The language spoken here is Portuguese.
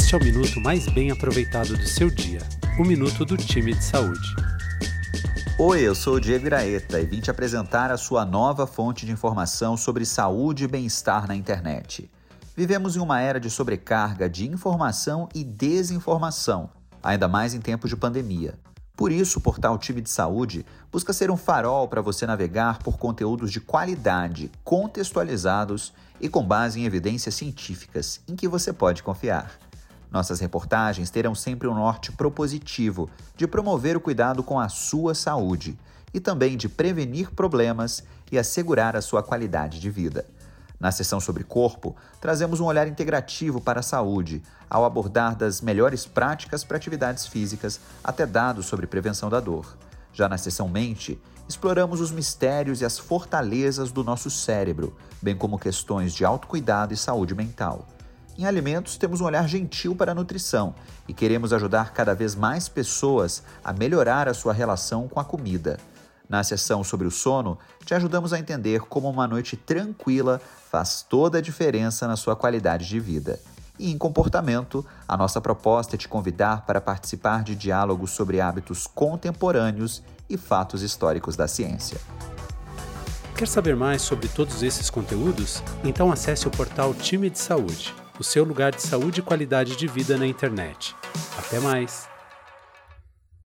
Este é o minuto mais bem aproveitado do seu dia, o minuto do time de saúde. Oi, eu sou o Diego Iraeta e vim te apresentar a sua nova fonte de informação sobre saúde e bem-estar na internet. Vivemos em uma era de sobrecarga de informação e desinformação, ainda mais em tempos de pandemia. Por isso, o portal Time de Saúde busca ser um farol para você navegar por conteúdos de qualidade, contextualizados e com base em evidências científicas em que você pode confiar. Nossas reportagens terão sempre um norte propositivo de promover o cuidado com a sua saúde e também de prevenir problemas e assegurar a sua qualidade de vida. Na sessão sobre corpo, trazemos um olhar integrativo para a saúde, ao abordar das melhores práticas para atividades físicas até dados sobre prevenção da dor. Já na sessão mente, exploramos os mistérios e as fortalezas do nosso cérebro, bem como questões de autocuidado e saúde mental. Em alimentos, temos um olhar gentil para a nutrição e queremos ajudar cada vez mais pessoas a melhorar a sua relação com a comida. Na sessão sobre o sono, te ajudamos a entender como uma noite tranquila faz toda a diferença na sua qualidade de vida. E em comportamento, a nossa proposta é te convidar para participar de diálogos sobre hábitos contemporâneos e fatos históricos da ciência. Quer saber mais sobre todos esses conteúdos? Então acesse o portal Time de Saúde o seu lugar de saúde e qualidade de vida na internet. Até mais!